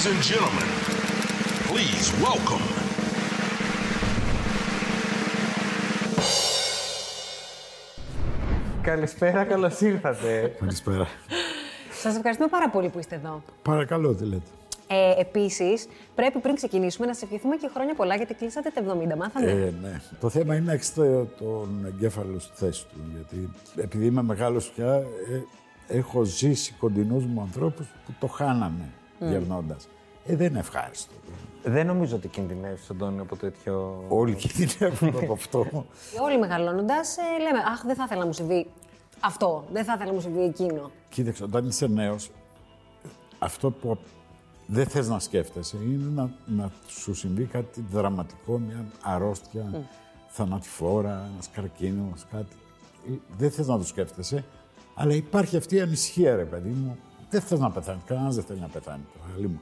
Ladies and gentlemen, please welcome. Καλησπέρα, καλώς ήρθατε. Καλησπέρα. Σας ευχαριστούμε πάρα πολύ που είστε εδώ. Παρακαλώ, τι λέτε. Ε, Επίσης, πρέπει πριν ξεκινήσουμε να σας ευχηθούμε και χρόνια πολλά γιατί κλείσατε τα 70. Μάθαμε. Ε, ναι. Το θέμα είναι να έχεις το- τον εγκέφαλο στη θέση του. Γιατί επειδή είμαι μεγάλος πια, ε, έχω ζήσει κοντινούς μου ανθρώπους που το χάνανε γερνώντας. Ε, δεν είναι ευχάριστο. Δεν νομίζω ότι κινδυνεύεις, Αντώνη, από τέτοιο. Όλοι κινδυνεύουν από αυτό. Όλοι μεγαλώνοντας, ε, λέμε Αχ, δεν θα ήθελα να μου συμβεί αυτό. Δεν θα ήθελα να μου συμβεί εκείνο. Κοίταξε, όταν είσαι νέος, αυτό που δεν θες να σκέφτεσαι είναι να, να σου συμβεί κάτι δραματικό, μια αρρώστια, θανατηφόρα, ένας καρκίνος, κάτι. Ε, Δεν θες να το σκέφτεσαι, αλλά υπάρχει αυτή η ανησυχία, ρε παιδί μου. Δεν θες να πεθάνει, κανένας δεν θέλει να πεθάνει. Το μου.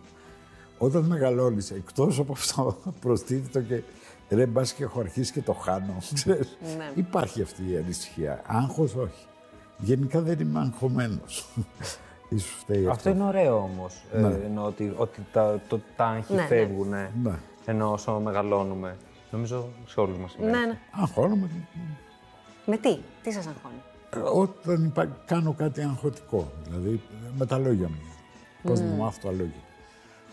Όταν μεγαλώνεις, εκτός από αυτό, προστίθεται και ρε μπας και έχω αρχίσει και το χάνω, ξέρεις. Ναι. Υπάρχει αυτή η ανησυχία. Άγχος όχι. Γενικά δεν είμαι αγχωμένος. Ίσως φταίει αυτό. Αυτό είναι ωραίο όμως. Ναι. εννοώ ότι, ότι τα, το, τα άγχη Ναι, ναι. φεύγουν ναι. Ναι. ενώ όσο μεγαλώνουμε. Νομίζω σε όλους μας Ναι, ναι. Αγχώνομαι Με τι, τι σας αγχώνει; Όταν υπά- κάνω κάτι αγχωτικό. Δηλαδή με τα λόγια μου. Πώς να μάθω τα λόγια.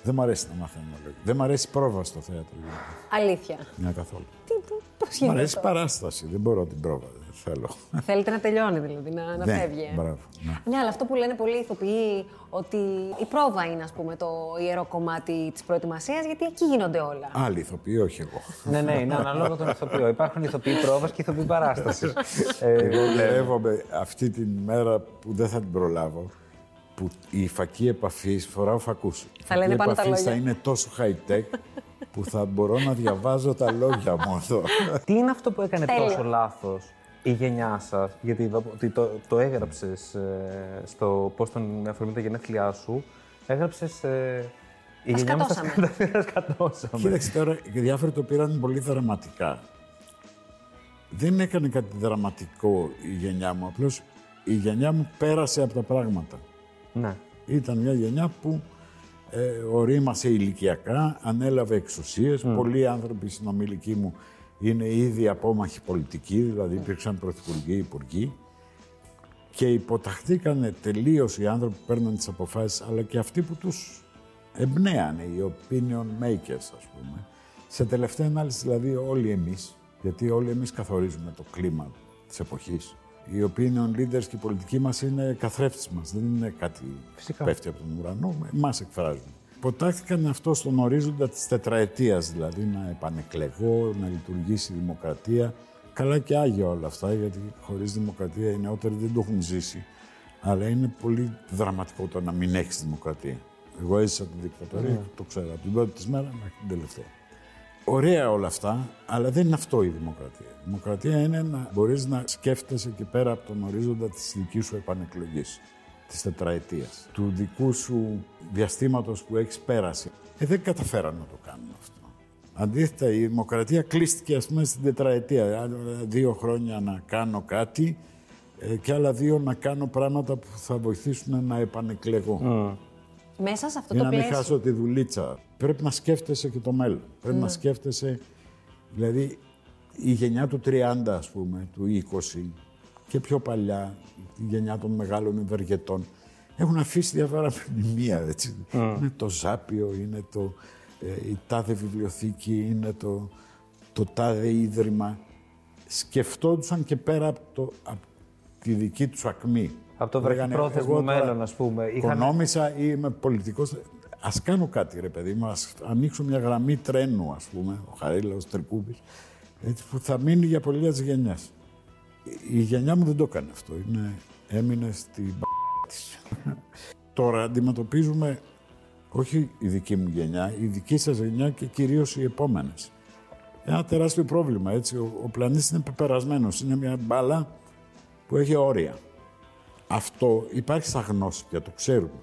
Δεν μ' αρέσει να μαθαίνω λόγια. Δεν μ' αρέσει η πρόβα στο θέατρο. δηλαδή. Αλήθεια. Μια καθόλου. Τι, πώς Μ' γίνεται. αρέσει η αυτό; παράσταση. Δεν μπορώ την πρόβα. Δεν θέλω. Θέλετε να τελειώνει δηλαδή, να, να Ναι, φεύγει. ε; μπράβο, ναι. Ναι, αλλά αυτό που λένε πολλοί ηθοποιοί, ότι η πρόβα είναι ας πούμε το ιερό κομμάτι της προετοιμασίας, γιατί εκεί γίνονται όλα. Άλλοι ηθοποιοί, όχι εγώ. ναι, ναι, είναι ανάλογα τον ηθοποιό. Υπάρχουν ηθοποιοί πρόβας και ηθοποιοί παράστασης. ε, Εγώ λέμε. ονειρεύομαι αυτή την μέρα που δεν θα την προλάβω, που η φακή επαφή φοράω φακούς. Θα λένε πάνω τα θα λόγια. είναι τόσο high tech που θα μπορώ να διαβάζω τα λόγια μου εδώ. Τι είναι αυτό που έκανε Τέλεια. τόσο λάθος η γενιά σας, γιατί είδα ότι το, το έγραψες στο πώς τον με αφορμή τα γενέθλιά σου. Έγραψες. Ε, η Τα γενιά μας τα σκατώσαμε. σκατα- τα σκατώσαμε. Κοίταξε τώρα, οι διάφοροι το πήραν πολύ δραματικά. Δεν έκανε κάτι δραματικό η γενιά μου, απλώς η γενιά μου πέρασε από τα πράγματα. Ναι. Ήταν μια γενιά που ε, ορίμασε ηλικιακά, ανέλαβε εξουσίες. Πολλοί άνθρωποι στην ομιλική μου είναι ήδη απόμαχοι πολιτικοί, δηλαδή υπήρξαν πρωθυπουργοί, υπουργοί. Και υποταχθήκανε τελείως οι άνθρωποι που παίρνουν τις αποφάσεις, αλλά και αυτοί που τους εμπνέανε, οι opinion makers, ας πούμε. Σε τελευταία ανάλυση, δηλαδή, όλοι εμείς, γιατί όλοι εμείς καθορίζουμε το κλίμα της εποχής. Οι opinion leaders και οι πολιτικοί μας είναι καθρέφτης μας, δεν είναι κάτι Φυσικά. που πέφτει από τον ουρανό, μας εκφράζουν. Υποτάχθηκαν αυτό στον ορίζοντα της τετραετίας, δηλαδή να επανεκλεγώ, να λειτουργήσει η δημοκρατία. Καλά και άγια όλα αυτά, γιατί χωρίς δημοκρατία οι νεότεροι δεν το έχουν ζήσει. Αλλά είναι πολύ δραματικό το να μην έχεις δημοκρατία. Εγώ έζησα τη δικτατορία, το ξέρω, από την πρώτη της μέρα μέχρι την τελευταία. Ωραία όλα αυτά, αλλά δεν είναι αυτό η δημοκρατία. Η δημοκρατία είναι να μπορείς να σκέφτεσαι και πέρα από τον ορίζοντα της δικής σου επανεκλογής, της τετραετίας, του δικού σου διαστήματος που έχεις πέρασει. Ε, δεν καταφέραν να το κάνουν αυτό. Αντίθετα, η δημοκρατία κλείστηκε, ας πούμε, στην τετραετία. Άλλα Δύο χρόνια να κάνω κάτι ε, και άλλα δύο να κάνω πράγματα που θα βοηθήσουν να επανεκλεγώ. Μέσα σε αυτό Για το να μην πλαίσιο. χάσω τη δουλίτσα. Πρέπει να σκέφτεσαι και το μέλλον. Πρέπει Ναι. να σκέφτεσαι, δηλαδή, η γενιά του 30, ας πούμε, του 20 και πιο παλιά, η γενιά των μεγάλων ευεργετών, έχουν αφήσει διάφορα μνημεία, έτσι. Είναι το Ζάπιο, είναι το, ε, η τάδε βιβλιοθήκη, είναι το, το τάδε ίδρυμα. Σκεφτόντουσαν και πέρα από, το, από τη δική τους ακμή. Από το Λέγανε, βραχυπρόθεσμο «Εγώ τώρα μέλλον, ας πούμε, είχαν- Οικονόμησα ή είμαι πολιτικός. Ας κάνω κάτι, ρε παιδί μου. Ας ανοίξω μια γραμμή τρένου, ας πούμε, ο Χαρίλαος Τρικούπης, έτσι, που θα μείνει για πολλές της γενιάς. Η γενιά μου δεν το έκανε αυτό. Είναι, έμεινε στην π*** της. Τώρα αντιμετωπίζουμε όχι η δική μου γενιά, η δική σας γενιά και κυρίως οι επόμενες. Ένα τεράστιο πρόβλημα, έτσι. Ο, ο πλανήτης είναι πεπερασμένος. Είναι μια μπάλα που έχει όρια. Αυτό υπάρχει σαν γνώση και το ξέρουμε.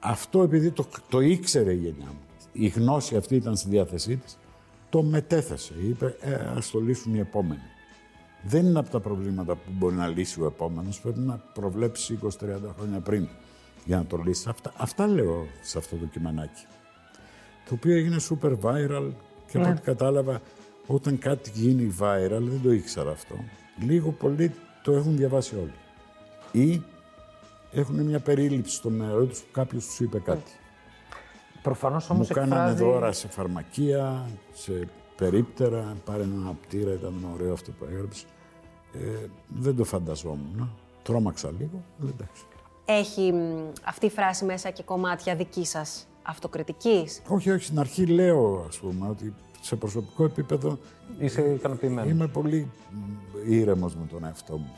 Αυτό επειδή το, το ήξερε η γενιά μου. Η γνώση αυτή ήταν στη διάθεσή της, το μετέθεσε. Είπε, ε, ας το λύσουν οι επόμενοι. Δεν είναι από τα προβλήματα που μπορεί να λύσει ο επόμενος, πρέπει να προβλέψει 20-30 χρόνια πριν για να το λύσει. Αυτά, αυτά λέω σε αυτό το κειμενάκι. το οποίο έγινε super viral και από Ναι. ό,τι κατάλαβα όταν κάτι γίνει viral, δεν το ήξερα αυτό, λίγο πολύ το έχουν διαβάσει όλοι. Ή έχουν μια περίληψη στο μυαλό τους που κάποιος τους είπε κάτι. Προφανώς Μου όμως κάνανε εκφράζει... δώρα σε φαρμακεία, σε περίπτερα, πάρε ένα πτήρα, ήταν ωραίο αυτό που έγραψε. Ε, δεν το φανταζόμουν. Τρόμαξα λίγο, αλλά εντάξει. Έχει μ, αυτή η φράση μέσα και κομμάτια δική σας αυτοκριτικής; Όχι, όχι, στην αρχή λέω, ας πούμε, ότι σε προσωπικό επίπεδο Είσαι ικανοποιημένος. είμαι πολύ μ, ήρεμος με τον εαυτό μου.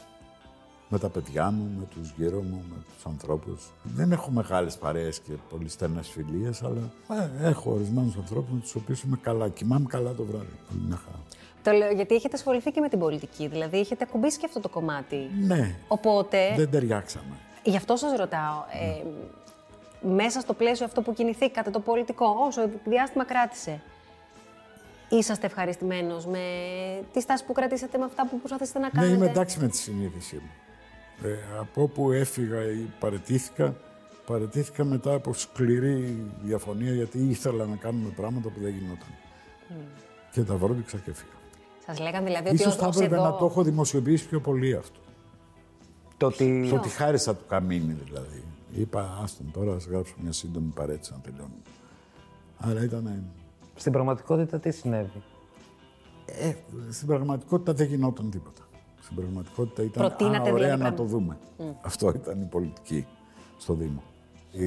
Με τα παιδιά μου, με τους γύρω μου, με τους ανθρώπους. Δεν έχω μεγάλες παρέες και πολύ στενές φιλίες, αλλά ε, έχω ορισμένους ανθρώπους με τους οποίους είμαι καλά. Κοιμάμαι καλά το βράδυ. Πολύ μια χαρά. Το λέω γιατί έχετε ασχοληθεί και με την πολιτική, δηλαδή έχετε ακουμπήσει και αυτό το κομμάτι. Ναι, Οπότε, δεν ταιριάξαμε. γι' αυτό σας ρωτάω, ε, μέσα στο πλαίσιο αυτό που κινηθήκατε, το πολιτικό, όσο διάστημα κράτησε, είσαστε ευχαριστημένος με τη στάση που κρατήσατε με αυτά που προσπαθήσατε να Ναι, κάνετε; είμαι εντάξει με τη συνείδησή μου. Ε, από όπου έφυγα ή παρετήθηκα, παρετήθηκα μετά από σκληρή διαφωνία γιατί ήθελα να κάνουμε πράγματα που δεν γινόταν. Και τα βρόντιξα και έφυγα. Σας λέγανε δηλαδή ότι Ίσως ως- θα ως έπρεπε εδώ- να το έχω δημοσιοποιήσει πιο πολύ αυτό. Το ότι... Το ότι χάρισα του καμίνι δηλαδή. Είπα, άστον τώρα, ας γράψω μια σύντομη παρέτηση να τελειώνουμε. Αλλά ήταν... Στην πραγματικότητα τι συνέβη; Ε, στην πραγματικότητα δεν γινόταν τίποτα. Στην πραγματικότητα ήταν Προτείνατε «Α, ωραία δηλαδή να πράγματα». το δούμε. Αυτό ήταν η πολιτική στο Δήμο. Η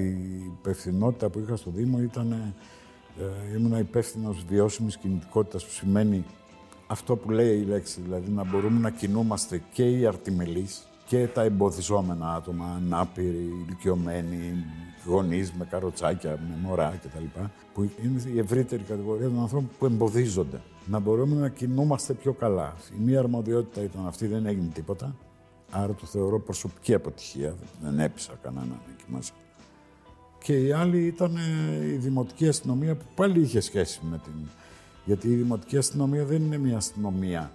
υπευθυνότητα που είχα στο Δήμο ήταν, ε, ήμουν υπεύθυνος βιώσιμης κινητικότητας που σημαίνει αυτό που λέει η λέξη, δηλαδή να μπορούμε να κινούμαστε και οι αρτιμελείς και τα εμποδιζόμενα άτομα, ανάπηροι, ηλικιωμένοι, γονείς με καροτσάκια, με μωρά κτλ. Που είναι η ευρύτερη κατηγορία των ανθρώπων που εμποδίζονται. Να μπορούμε να κινούμαστε πιο καλά. Η μία αρμοδιότητα ήταν αυτή, δεν έγινε τίποτα. Άρα το θεωρώ προσωπική αποτυχία. Δεν έπεισα κανέναν εκεί μέσα. Και η άλλη ήταν ε, η δημοτική αστυνομία που πάλι είχε σχέση με την... Γιατί η δημοτική αστυνομία δεν είναι μια αστυνομία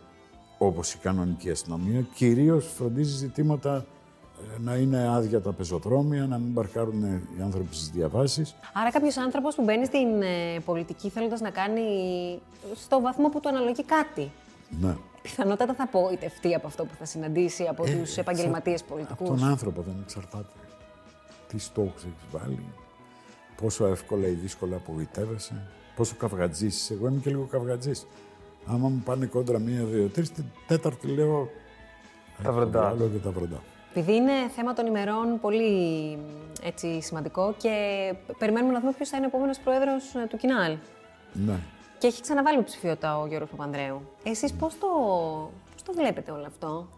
όπως η κανονική αστυνομία. Κυρίως φροντίζει ζητήματα ε, να είναι άδεια τα πεζοδρόμια, να μην παρκάρουν οι άνθρωποι στις διαβάσεις. Άρα κάποιος άνθρωπος που μπαίνει στην ε, πολιτική θέλοντας να κάνει στο βαθμό που του αναλογεί κάτι. Ναι. Πιθανότατα θα απογοητευτεί από αυτό που θα συναντήσει από Ε, τους επαγγελματίες Από πολιτικούς. τον άνθρωπο δεν εξαρτάται. Τι στόχους έχεις βάλει, πόσο εύκολα ή δύσκολα απογοητεύεσαι, πόσο καυγατζής είσαι. Εγώ είμαι και λίγο καυγατζής. Άμα μου πάνε κόντρα μία, δύο, τρεις, την τέταρτη λέω... Τα «Ε, βροντά. το βγάλω και τα βροντά. Επειδή είναι θέμα των ημερών πολύ έτσι, σημαντικό και περιμένουμε να δούμε ποιος θα είναι ο επόμενος πρόεδρος ε, του Κινάλ. Ναι. Και έχει ξαναβάλει υποψηφιότητα ο Γιώργος Παπανδρέου. Εσείς πώς το, πώς το βλέπετε όλο αυτό;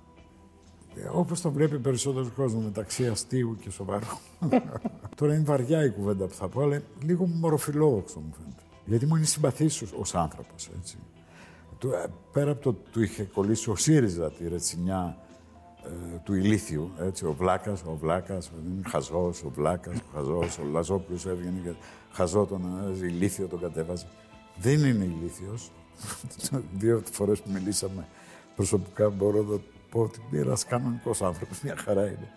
Ε, Όπως το βλέπει περισσότερος κόσμος μεταξύ αστείου και σοβαρού. Τώρα είναι βαριά η κουβέντα που θα πω, αλλά λίγο μοροφιλόδοξο μου φαίνεται. Γιατί μου είναι συμπαθής ως, ως άνθρωπος, έτσι. Του, ε, πέρα από το του είχε κολλήσει ο ΣΥΡΙΖΑ τη ρετσινιά ε, του ηλίθιου, έτσι, ο Βλάκας, ο Βλάκας, ο είναι χαζός, ο Βλάκας, ο χαζός, ο Λαζόπουλος έβγαινε και χαζό τον ανέβαζε, ηλίθιο τον κατέβαζε. Δεν είναι ηλίθιος. Δύο φορές που μιλήσαμε προσωπικά μπορώ να πω ότι είναι ένας κανονικός άνθρωπος, μια χαρά είναι.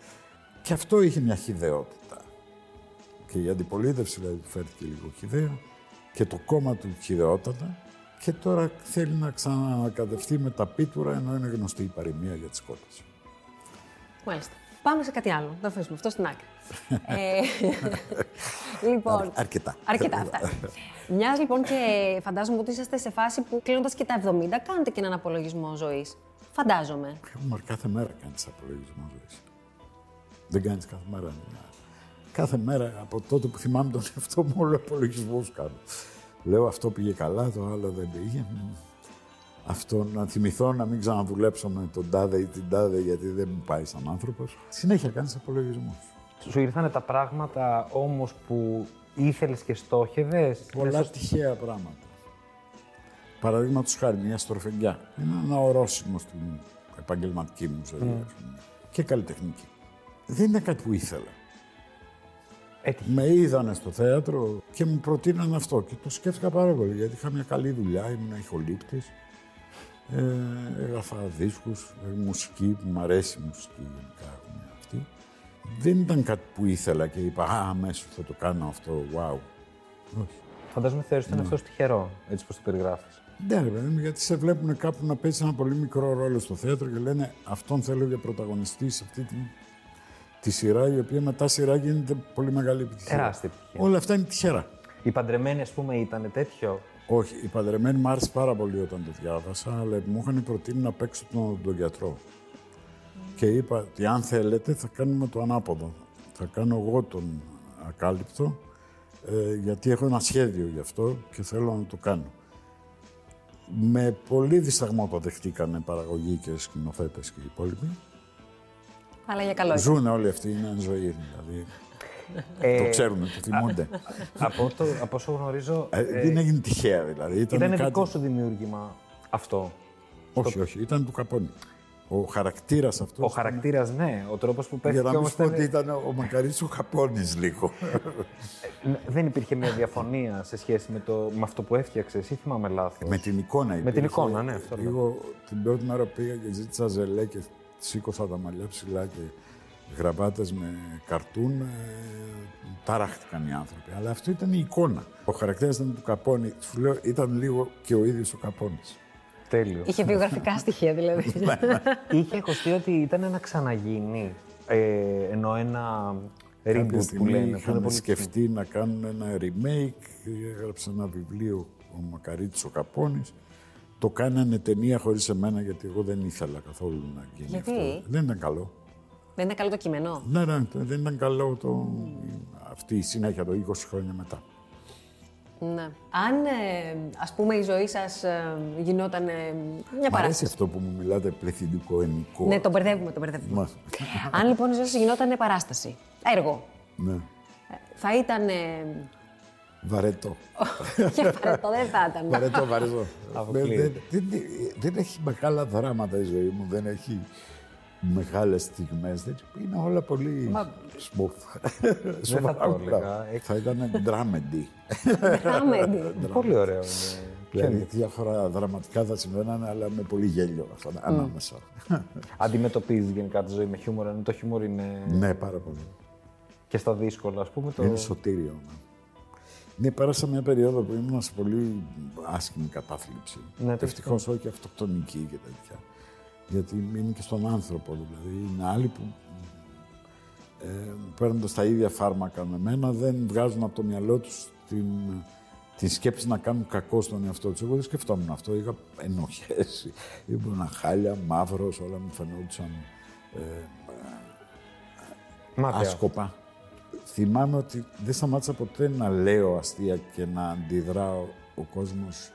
Και αυτό είχε μια χιδεότητα. Και η αντιπολίτευση δηλαδή του φέρθηκε λίγο χιδέα και το κόμμα του χιδεότατα και τώρα θέλει να ξανακατευτεί με τα πίτουρα ενώ είναι γνωστή η παροιμία για τη σκότωση. Μάλιστα. Πάμε σε κάτι άλλο. Το αφήσουμε αυτό στην άκρη. ε, λοιπόν, Αρ- αρκετά. Αρκετά αυτά. Μιας λοιπόν και φαντάζομαι ότι είσαστε σε φάση που κλείνοντας και τα 70 κάνετε και έναν απολογισμό ζωής. Φαντάζομαι. Μα κάθε μέρα κάνεις απολογισμό ζωής. Δεν κάνεις κάθε μέρα. μια- Κάθε μέρα από τότε που θυμάμαι τον εαυτό μου όλο απολογισμός κάνω. Λέω αυτό πήγε καλά, το άλλο δεν πήγε. Μ. Αυτό να θυμηθώ να μην ξαναδουλέψω με τον τάδε ή την τάδε γιατί δεν μου πάει σαν άνθρωπος. Συνέχεια κάνεις απολογισμούς. Σου ήρθαν τα πράγματα όμως που ήθελες και στόχευες; Πολλά τυχαία πράγματα. Παραδείγματος χάρη, μια στροφενιά. Είναι ένα ορόσημο στην επαγγελματική μου ζωή. ας πούμε. Και καλλιτεχνική. Δεν είναι κάτι που ήθελα. Έτυχε. Με είδανε στο θέατρο και μου προτείναν αυτό. Και το σκέφτηκα πάρα πολύ γιατί είχα μια καλή δουλειά, ήμουν ηχολήπτης. Ε, έγραφα δίσκους, ε, μουσική που μου αρέσει η μουσική γενικά έχουμε αυτή. Δεν ήταν κάτι που ήθελα και είπα «Α, αμέσως θα το κάνω αυτό, wow». Όχι. φαντάζομαι θεωρείς τον εαυτό σου τυχερό, έτσι πως το περιγράφεις. Ναι, ρε παιδί μου, γιατί σε βλέπουν κάπου να παίζει ένα πολύ μικρό ρόλο στο θέατρο και λένε αυτόν θέλω για πρωταγωνιστή σε αυτή τη, τη σειρά, η οποία μετά σειρά γίνεται πολύ μεγάλη επιτυχία. Τεράστια επιτυχία. Όλα αυτά είναι τυχερά. Η παντρεμένη, ας πούμε, ήταν τέτοιο. Όχι, η παντρεμένη μου άρεσε πάρα πολύ όταν το διάβασα, αλλά μου είχαν προτείνει να παίξω τον, τον γιατρό. Και είπα ότι αν θέλετε θα κάνουμε το ανάποδο. Θα κάνω εγώ τον ακάλυπτο, ε, γιατί έχω ένα σχέδιο γι' αυτό και θέλω να το κάνω. Με πολύ δισταγμό το δεχτήκανε παραγωγή και σκηνοθέτες και οι υπόλοιποι. Αλλά για καλό. ήταν. Ζουν όλοι αυτοί, είναι ζωή. Δηλαδή, Ε, το ξέρουν, το θυμούνται. από, το, από όσο γνωρίζω, Ε, δεν έγινε τυχαία δηλαδή. Ήταν, ήταν κάτι... δικό σου δημιούργημα αυτό. Όχι, όχι, ήταν του Καπώνη. Ο χαρακτήρας αυτό. Ο χαρακτήρας, ναι. Ο τρόπος που Για παίχθηκε να μην όμως σου πω ήταν... ότι ήταν ο Μακαρίτσο Καπώνη λίγο. Ναι, Δεν υπήρχε μια διαφωνία σε σχέση με, το, με αυτό που έφτιαξε. Ή θυμάμαι λάθος. με την εικόνα υπήρχε. την εικόνα, ναι, αυτό λέω. Λίγο την πρώτη μέρα πήγα και ζήτησα ζελέ και σήκωσα τα μαλλιά ψηλά και γραβάτες με καρτούν. Ε, ταράχτηκαν οι άνθρωποι. Αλλά αυτό ήταν η εικόνα. Ο χαρακτήρας ήταν του Καπώνη. Σου λέω, ήταν λίγο και ο ίδιος ο Καπώνη. Τέλειος. Είχε βιογραφικά στοιχεία δηλαδή. Είχε ακουστεί ότι ήταν να ξαναγίνει. Ε, ενώ ένα Κάποια reboot που στιγμή λένε. που είναι είχαν πολύ σκεφτεί να κάνουν ένα remake, έγραψε ένα βιβλίο ο Μακαρίτης ο Καπώνης. Το κάνανε ταινία χωρίς εμένα γιατί εγώ δεν ήθελα καθόλου να γίνει Γιατί; αυτό. Δεν ήταν καλό. Δεν είναι καλό το κείμενο; Ναι, ναι, το- δεν ήταν καλό το... αυτή η συνέχεια το 20 χρόνια μετά. Ναι. Αν, ε, ας πούμε, η ζωή σας ε, γινόταν ε, μια Μ' αρέσει παράσταση. αυτό που μου μιλάτε πληθυντικό ενικό. Ναι, το μπερδεύουμε, το μπερδεύουμε. Μα- Αν λοιπόν η ζωή σας γινόταν παράσταση, έργο, ναι. ε, θα ήταν... Ε, Βαρετό. και βαρετό δεν θα ήταν. Βαρετό, βαρετό. Αποκλείεται. δεν, δεν, δεν έχει μεγάλα δράματα η ζωή μου, δεν έχει μεγάλες στιγμές. Δεν, είναι όλα πολύ smooth. Δεν θα το έλεγα. Θα ήταν dramedy. Comedy. Πολύ ωραίο είναι. δηλαδή διάφορα δραματικά θα συμβαίνανε, αλλά με πολύ γέλιο αυτά, ανάμεσα. Αντιμετωπίζεις γενικά τη ζωή με χιούμορ, ενώ το χιούμορ είναι ναι, πάρα πολύ. και στα δύσκολα, ας πούμε. Το... Είναι σωτήριο. Ναι. Ναι, πέρασα μια περίοδο που ήμουν σε πολύ άσχημη κατάθλιψη. Ναι, το Ευτυχώς όχι αυτοκτονική και τέτοια. Γιατί είναι και στον άνθρωπο, δηλαδή. Είναι άλλοι που ε, παίρνοντας τα ίδια φάρμακα με μένα δεν βγάζουν από το μυαλό τους την, την σκέψη να κάνουν κακό στον εαυτό τους. Εγώ δεν σκεφτόμουν αυτό. Είχα ενοχές. Ήμουν χάλια, μαύρος, όλα μου φαινόντουσαν Μάταια. άσκοπα. Θυμάμαι ότι δεν σταμάτησα ποτέ να λέω αστεία και να αντιδράω ο κόσμος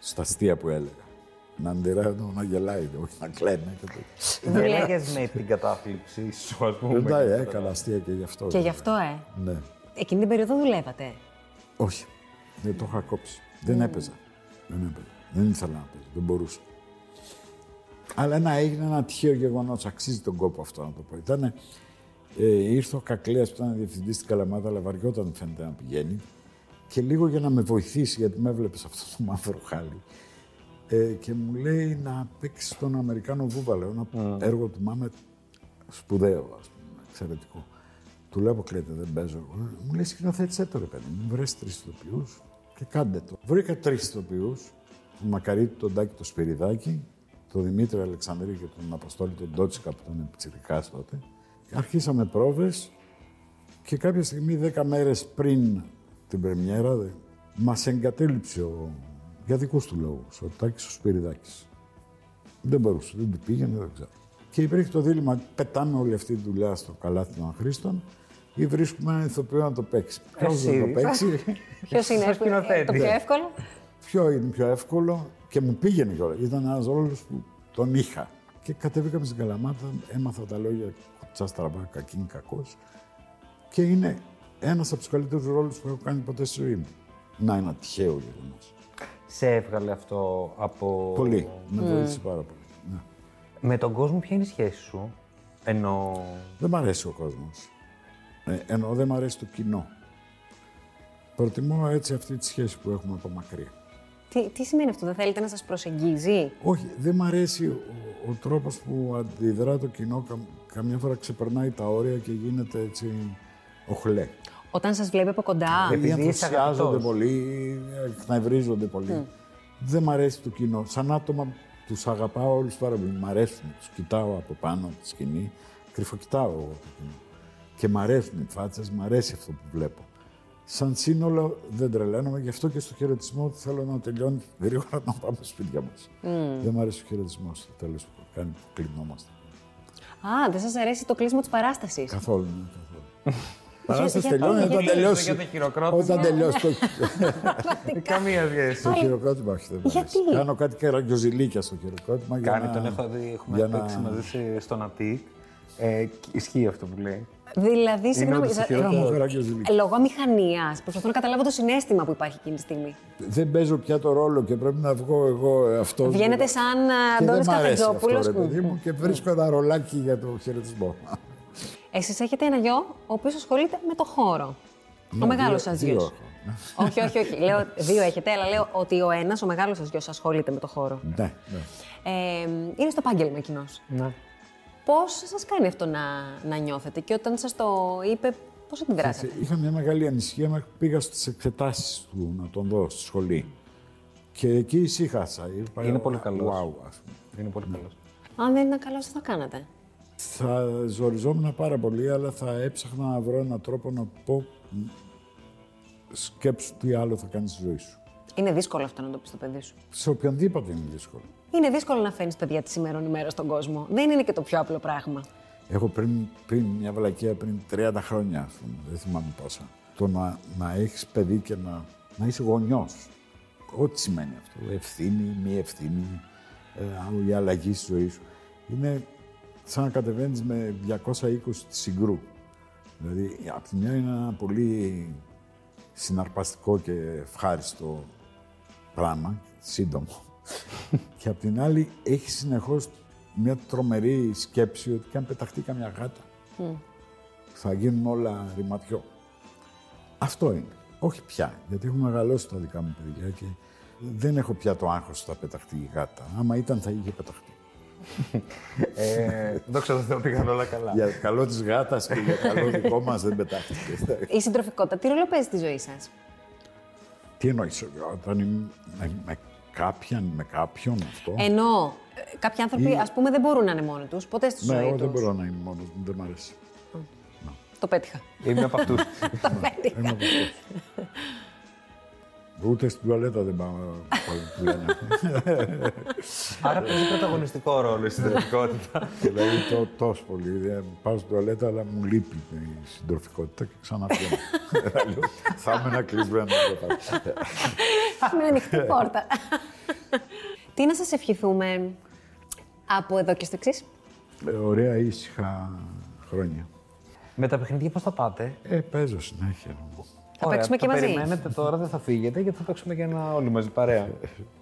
στα αστεία που έλεγα. Να αντιδράω να γελάει, όχι να κλαίνει. και τέτοια. Δεν λέγες με την κατάθλιψη σου, ας πούμε. Εντάξει, έκανα αστεία και γι' αυτό. Και γι' αυτό, ε. Ναι. Εκείνη την περίοδο δουλεύατε; Όχι. Δεν το είχα κόψει. Δεν έπαιζα. Δεν έπαιζα. Δεν ήθελα να παίζω. Δεν μπορούσα. Αλλά ένα έγινε ένα τυχαίο γεγονός. Αξίζει τον κόπο αυτό να το πω. Ήτανε, ε, ήρθε ο Κακλέα που ήταν διευθυντής στην Καλαμάτα, αλλά βαριόταν φαίνεται να πηγαίνει. Και λίγο για να με βοηθήσει, γιατί με έβλεπες σε αυτό το μαύρο χάλι. Ε, και μου λέει να παίξει τον Αμερικάνο Βούβαλο, ένα έργο του Μάμετ σπουδαίο, ας πούμε, εξαιρετικό. Του λέω αποκλείεται, δεν παίζω. εγώ. Μου λέει σκηνοθέτησέ το ρε παιδί μου, βρες τρεις ηθοποιούς και κάντε το. Βρήκα τρεις ηθοποιούς, τον Μακαρίτη, τον Τάκη, τον Σπυριδάκη, τον Δημήτρη Αλεξανδρή και τον Αποστόλη, τον Ντότσικα που ήταν πιτσιρικάς τότε. Αρχίσαμε πρόβες και κάποια στιγμή, δέκα μέρες πριν την πρεμιέρα, δε, μας εγκατέλειψε ο, για δικούς του λόγους, ο Τάκης ο Σπυριδάκης. Δεν μπορούσε, δεν του πήγαινε, δεν ξέρω. Και υπήρχε το δίλημα, πετάμε όλη αυτή τη δουλειά στο καλάθι των αχρήστων ή βρίσκουμε έναν ηθοποιό να το παίξει. Ποιος θα Εσύ. το παίξει, Ποιος είναι Σαν ε, σκηνοθέτη. το πιο εύκολο; ποιο είναι πιο εύκολο; Και μου πήγαινε κιόλας. Ήταν ένας ρόλος που τον είχα. Και κατεβήκαμε στην Καλαμάτα, έμαθα τα λόγια κουτσά στραβά, κακήν κακός. Και είναι ένας από τους καλύτερους ρόλους που έχω κάνει ποτέ στη ζωή μου. Να, ένα τυχαίο γεγονό. Σε έβγαλε αυτό από. Πολύ. Με βοήθησε πάρα πολύ. Ναι. Με τον κόσμο, ποια είναι η σχέση σου. Ενώ. Δεν μ' αρέσει ο κόσμος. Ε, ενώ δεν μ' αρέσει το κοινό. Προτιμώ έτσι αυτή τη σχέση που έχουμε από μακριά. Τι, τι σημαίνει αυτό, δεν θέλετε να σας προσεγγίζει; Όχι, δεν μ' αρέσει ο, ο τρόπος που αντιδρά το κοινό. Κα- καμιά φορά ξεπερνάει τα όρια και γίνεται έτσι οχλέ. Όταν σας βλέπει από κοντά. Ή Επειδή είσαι ενθουσιάζονται αγαπητός. πολύ, εκνευρίζονται πολύ. Δεν μ' αρέσει το κοινό. Σαν άτομα τους αγαπάω όλους πάρα πολύ. Μ' αρέσουν. Τους κοιτάω από πάνω από τη σκηνή. Κρυφοκοιτάω εγώ το κοινό. Και μ' αρέσουν οι φάτσες, μ' αρέσει αυτό που βλέπω. Σαν σύνολο δεν τρελαίνομαι, γι' αυτό και στο χαιρετισμό θέλω να τελειώνει γρήγορα να πάμε σπίτια μας. Δεν μ' αρέσει ο χαιρετισμός στο τέλος που κάνει που κλεινόμαστε. Α, δεν σας αρέσει το κλείσιμο της παράστασης; Καθόλου. ναι, καθόλου. Παράσταση γιατί, τελειώνει όταν γιατί; τελειώσει. Για το χειροκρότημα. Όταν τελειώσει το. Καμία σχέση. Το χειροκρότημα, όχι, δεν μ' αρέσει. Γιατί; Κάνω κάτι καραγκιοζηλίκια στο χειροκρότημα. για Κάνει, να- τον έχω δει, έχουμε για να- παίξει μαζί σε- στον Αττικ. Ε, και ισχύει αυτό που λέει. Δηλαδή, συγγνώμη. όντως το σα- χειρότερο. Κάνω καραγκιοζηλίκια. Λόγω αμηχανίας. Προσπαθώ να καταλάβω το συνέστημα που υπάρχει εκείνη τη στιγμή. Δεν παίζω πια το ρόλο και πρέπει να βγω εγώ αυτό. Βγαίνετε σαν Και Αντώνης δεν μ' αρέσει αυτό, Καφετζόπουλος. ρε παιδί μου, και βρίσκω ένα ρολάκι για το χαιρετισμό. Εσείς έχετε ένα γιο ο οποίος ασχολείται με το χώρο. ο μεγάλος σας Ναι, δύο- δύο γιος. έχω. όχι, όχι, όχι. Λέω, δύο έχετε, αλλά λέω ότι ο ένας, ο μεγάλος σας γιος, ασχολείται με το χώρο. Ναι, ναι. Ε, είναι στο επάγγελμα εκείνος. Ναι. Πώς σας κάνει αυτό να, να νιώθετε; Και όταν σας το είπε, πώς αντιδράσατε. Είχα μια μεγάλη ανησυχία μέχρι που πήγα στις εξετάσεις του να τον δω στη σχολή. Και εκεί ησύχασα. Είπα, Είναι πολύ καλός. Wow, ας πούμε. Είναι πολύ καλός. Αν δεν ήταν καλός, τι θα κάνατε; Θα ζοριζόμουν πάρα πολύ, αλλά θα έψαχνα να βρω έναν τρόπο να πω «Μ, σκέψου τι άλλο θα κάνεις στη ζωή σου. Είναι δύσκολο αυτό να το πεις στο παιδί σου. Σε οποιονδήποτε είναι δύσκολο. Είναι δύσκολο να φέρνεις παιδιά τη ημέρων ημέρα στον κόσμο. Δεν είναι και το πιο απλό πράγμα. Έχω πριν, πριν μια βλακεία πριν 30 χρόνια, ας πούμε, δεν θυμάμαι πόσα. Το να, να έχεις παιδί και να, να είσαι γονιός. Ό,τι σημαίνει αυτό. Ευθύνη, μη ευθύνη, ε, η αλλαγή στη ζωή σου. Είναι σαν να κατεβαίνεις με 220 τη συγκρού. Δηλαδή, από τη μια είναι ένα πολύ συναρπαστικό και ευχάριστο πράγμα, σύντομο. και απ' την άλλη έχει συνεχώς μια τρομερή σκέψη ότι και αν πεταχτεί καμιά γάτα θα γίνουν όλα ρηματιό. Αυτό είναι. Όχι πια, γιατί έχω μεγαλώσει τα δικά μου παιδιά και δεν έχω πια το άγχος ότι θα πεταχτεί η γάτα. Άμα ήταν θα είχε πεταχτεί. Ε, δόξα τω Θεώ πήγαν όλα καλά. για καλό της γάτας και για καλό δικό μας δεν πετάχτηκες. Η συντροφικότητα, τι ρόλο παίζει στη ζωή σας; Τι εννοείς, όταν είμαι με, με κάποιον, με κάποιον αυτό; Ενώ ε, κάποιοι άνθρωποι, Ή- ας πούμε, δεν μπορούν να είναι μόνοι τους. Ποτέ στη ναι, ζωή εγώ τους. δεν μπορώ να είμαι μόνος μου, δεν μ' αρέσει. Το πέτυχα. Είμαι από αυτούς. Το πέτυχα. Είμαι από αυτούς. Ούτε στην τουαλέτα δεν πάω πολύ που λένε. Άρα παίζει πρωταγωνιστικό ρόλο η συντηρητικότητα. δηλαδή το, τόσο πολύ. Δεν πάω στην τουαλέτα, αλλά μου λείπει η συντροφικότητα και ξαναπιένω. Λέω, Θα είμαι ένα κλεισμένο. Με ανοιχτή πόρτα. Τι να σας ευχηθούμε από εδώ και στο εξής; Ε, Ωραία ήσυχα χρόνια. Με τα παιχνίδια πώς θα πάτε; Ε, παίζω συνέχεια. Θα παίξουμε και θα μαζί. Περιμένετε τώρα, δεν θα φύγετε γιατί θα παίξουμε και ένα όλοι μαζί παρέα.